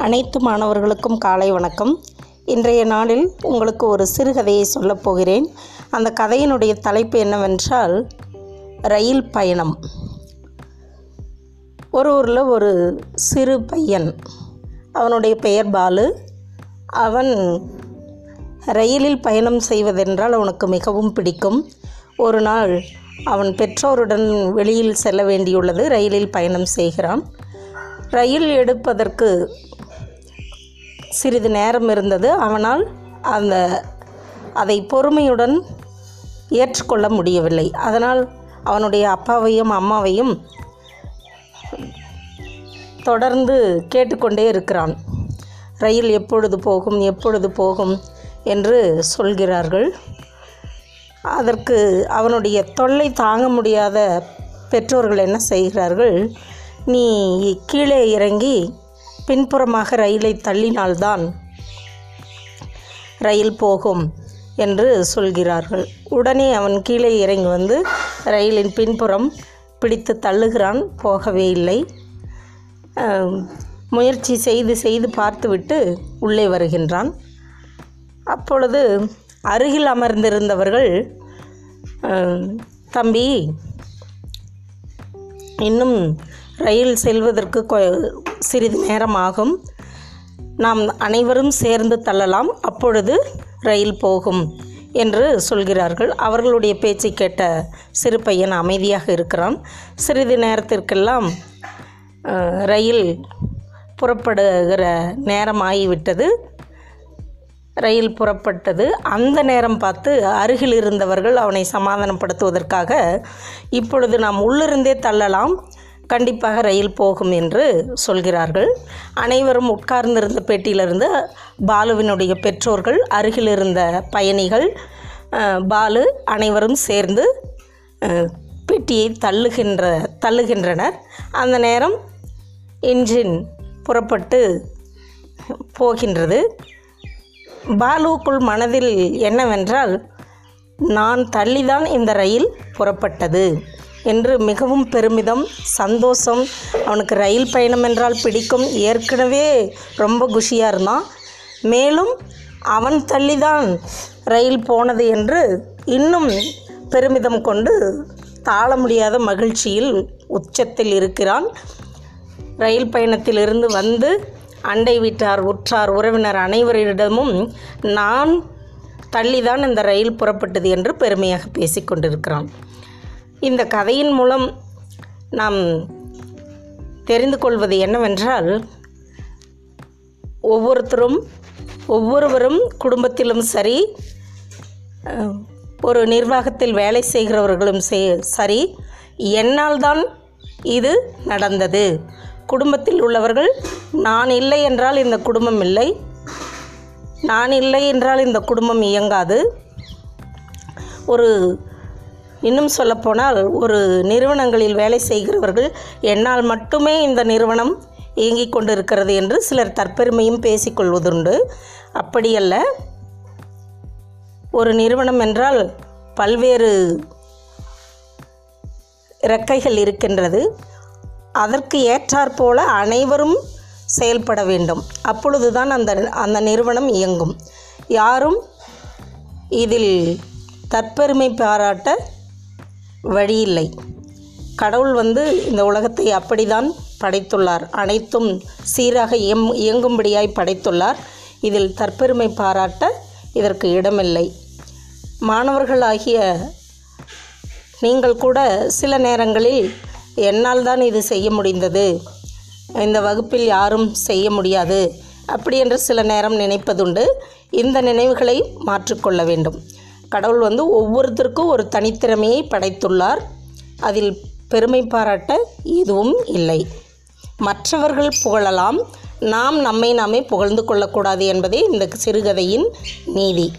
அனைத்து மாணவர்களுக்கும் காலை வணக்கம். இன்றைய நாளில் உங்களுக்கு ஒரு சிறுகதையை சொல்லப் போகிறேன். அந்த கதையினுடைய தலைப்பு என்னவென்றால் ரயில் பயணம். ஒரு ஊரில் ஒரு சிறு பையன் அவனுடைய பெயர் பாலு. அவன் ரயிலில் பயணம் செய்வதென்றால் அவனுக்கு மிகவும் பிடிக்கும். ஒரு நாள் அவன் பெற்றோருடன் வெளியில் செல்ல வேண்டியுள்ளது ரயிலில் பயணம் செய்கிறான். ரயில் எடுப்பதற்கு சிறிது நேரம் இருந்தது. அவனால் அந்த அதை பொறுமையுடன் ஏற்றுக்கொள்ள முடியவில்லை. அதனால் அவனுடைய அப்பாவையும் அம்மாவையும் தொடர்ந்து கேட்டுக்கொண்டே இருக்கிறான். ரயில் எப்பொழுது போகும் எப்பொழுது போகும்? என்று சொல்கிறார்கள். அதற்கு அவனுடைய தொல்லை தாங்க முடியாத பெற்றோர்கள் என்ன செய்கிறார்கள்? நீ கீழே இறங்கி பின்புறமாக ரயிலை தள்ளினால்தான் ரயில் போகும் என்று சொல்கிறார்கள். உடனே அவன் கீழே இறங்கி வந்து ரயிலின் பின்புறம் பிடித்து தள்ளுகிறான். போகவே இல்லை. முயற்சி செய்து செய்து பார்த்துவிட்டு உள்ளே வருகின்றான். அப்பொழுது அருகில் அமர்ந்திருந்தவர்கள் தம்பி இன்னும் ரயில் செல்வதற்கு கொ- சிறிது நேரம் ஆகும் நாம் அனைவரும் சேர்ந்து தள்ளலாம். அப்பொழுது ரயில் போகும் என்று சொல்கிறார்கள். அவர்களுடைய பேச்சை கேட்ட சிறு பையன் அமைதியாக இருக்கிறான். சிறிது நேரத்திற்கெல்லாம் ரயில் புறப்படுகிற நேரம் ஆகிவிட்டது ரயில் புறப்பட்டது. அந்த நேரம் பார்த்து அருகில் இருந்தவர்கள் அவனை சமாதானப்படுத்துவதற்காக இப்பொழுது நாம் உள்ளிருந்தே தள்ளலாம். கண்டிப்பாக ரயில் போகும் என்று சொல்கிறார்கள். அனைவரும் உட்கார்ந்திருந்த பெட்டியிலிருந்து பாலுவினுடைய பெற்றோர்கள் அருகில் இருந்த பயணிகள் பாலு அனைவரும் சேர்ந்து பெட்டியை தள்ளுகின்ற தள்ளுகின்றனர். அந்த நேரம் இன்ஜின் புறப்பட்டு போகின்றது. பாலுவுக்குள் மனதில் என்னவென்றால் நான் தள்ளிதான் இந்த ரயில் புறப்பட்டது என்று மிகவும் பெருமிதம் சந்தோஷம். அவனுக்கு ரயில் பயணம் என்றால் பிடிக்கும். ஏற்கனவே ரொம்ப குஷியாக இருந்தான். மேலும் அவன் தள்ளிதான் ரயில் போனது என்று இன்னும் பெருமிதம் கொண்டு தாழ முடியாத மகிழ்ச்சியில் உச்சத்தில் இருக்கிறான். ரயில் பயணத்திலிருந்து வந்து அண்டை வீட்டார் உற்றார் உறவினர் அனைவரிடமும் நான் தள்ளிதான் இந்த ரயில் புறப்பட்டது என்று பெருமையாக பேசிக்கொண்டிருக்கிறான் இந்த கதையின் மூலம் நாம் தெரிந்து கொள்வது என்னவென்றால் ஒவ்வொருத்தரும் ஒவ்வொருவரும் குடும்பத்திலும் சரி ஒரு நிர்வாகத்தில் வேலை செய்கிறவர்களும் சரி என்னால் தான் இது நடந்தது? குடும்பத்தில் உள்ளவர்கள் நான் இல்லை என்றால் இந்த குடும்பம் இல்லை. நான் இல்லை என்றால் இந்த குடும்பம் இயங்காது. ஒரு இன்னும் சொல்லப்போனால் ஒரு நிறுவனங்களில் வேலை செய்கிறவர்கள் என்னால் மட்டுமே இந்த நிறுவனம் இயங்கிக் கொண்டிருக்கிறது என்று சிலர் தற்பெருமையும் பேசிக்கொள்வதுண்டு அப்படியல்ல ஒரு நிறுவனம் என்றால் பல்வேறு இறக்கைகள் இருக்கின்றது. அதற்கு ஏற்றாற்போல அனைவரும் செயல்பட வேண்டும். அப்பொழுதுதான் அந்த அந்த நிறுவனம் இயங்கும். யாரும் இதில் தற்பெருமை பாராட்ட வழியில்லை. கடவுள் வந்து இந்த உலகத்தை அப்படிதான் படைத்துள்ளார். அனைத்தும் சீராக இயம் இயங்கும்படியாய் படைத்துள்ளார். இதில் தற்பெருமை பாராட்ட இதற்கு இடமில்லை. மாணவர்களாகிய நீங்கள் கூட சில நேரங்களில் என்னால் தான் இது செய்ய முடிந்தது. இந்த வகுப்பில் யாரும் செய்ய முடியாது. அப்படி என்று சில நேரம் நினைப்பதுண்டு. இந்த நினைவுகளை மாற்றிக்கொள்ள வேண்டும். கடவுள் வந்து ஒவ்வொருத்தருக்கும் ஒரு தனித்திறமையை படைத்துள்ளார். அதில் பெருமை பாராட்ட எதுவும் இல்லை. மற்றவர்கள் புகழலாம். நாம் நம்மை நாமே புகழ்ந்து கொள்ளக்கூடாது என்பதே இந்த சிறுகதையின் நீதி.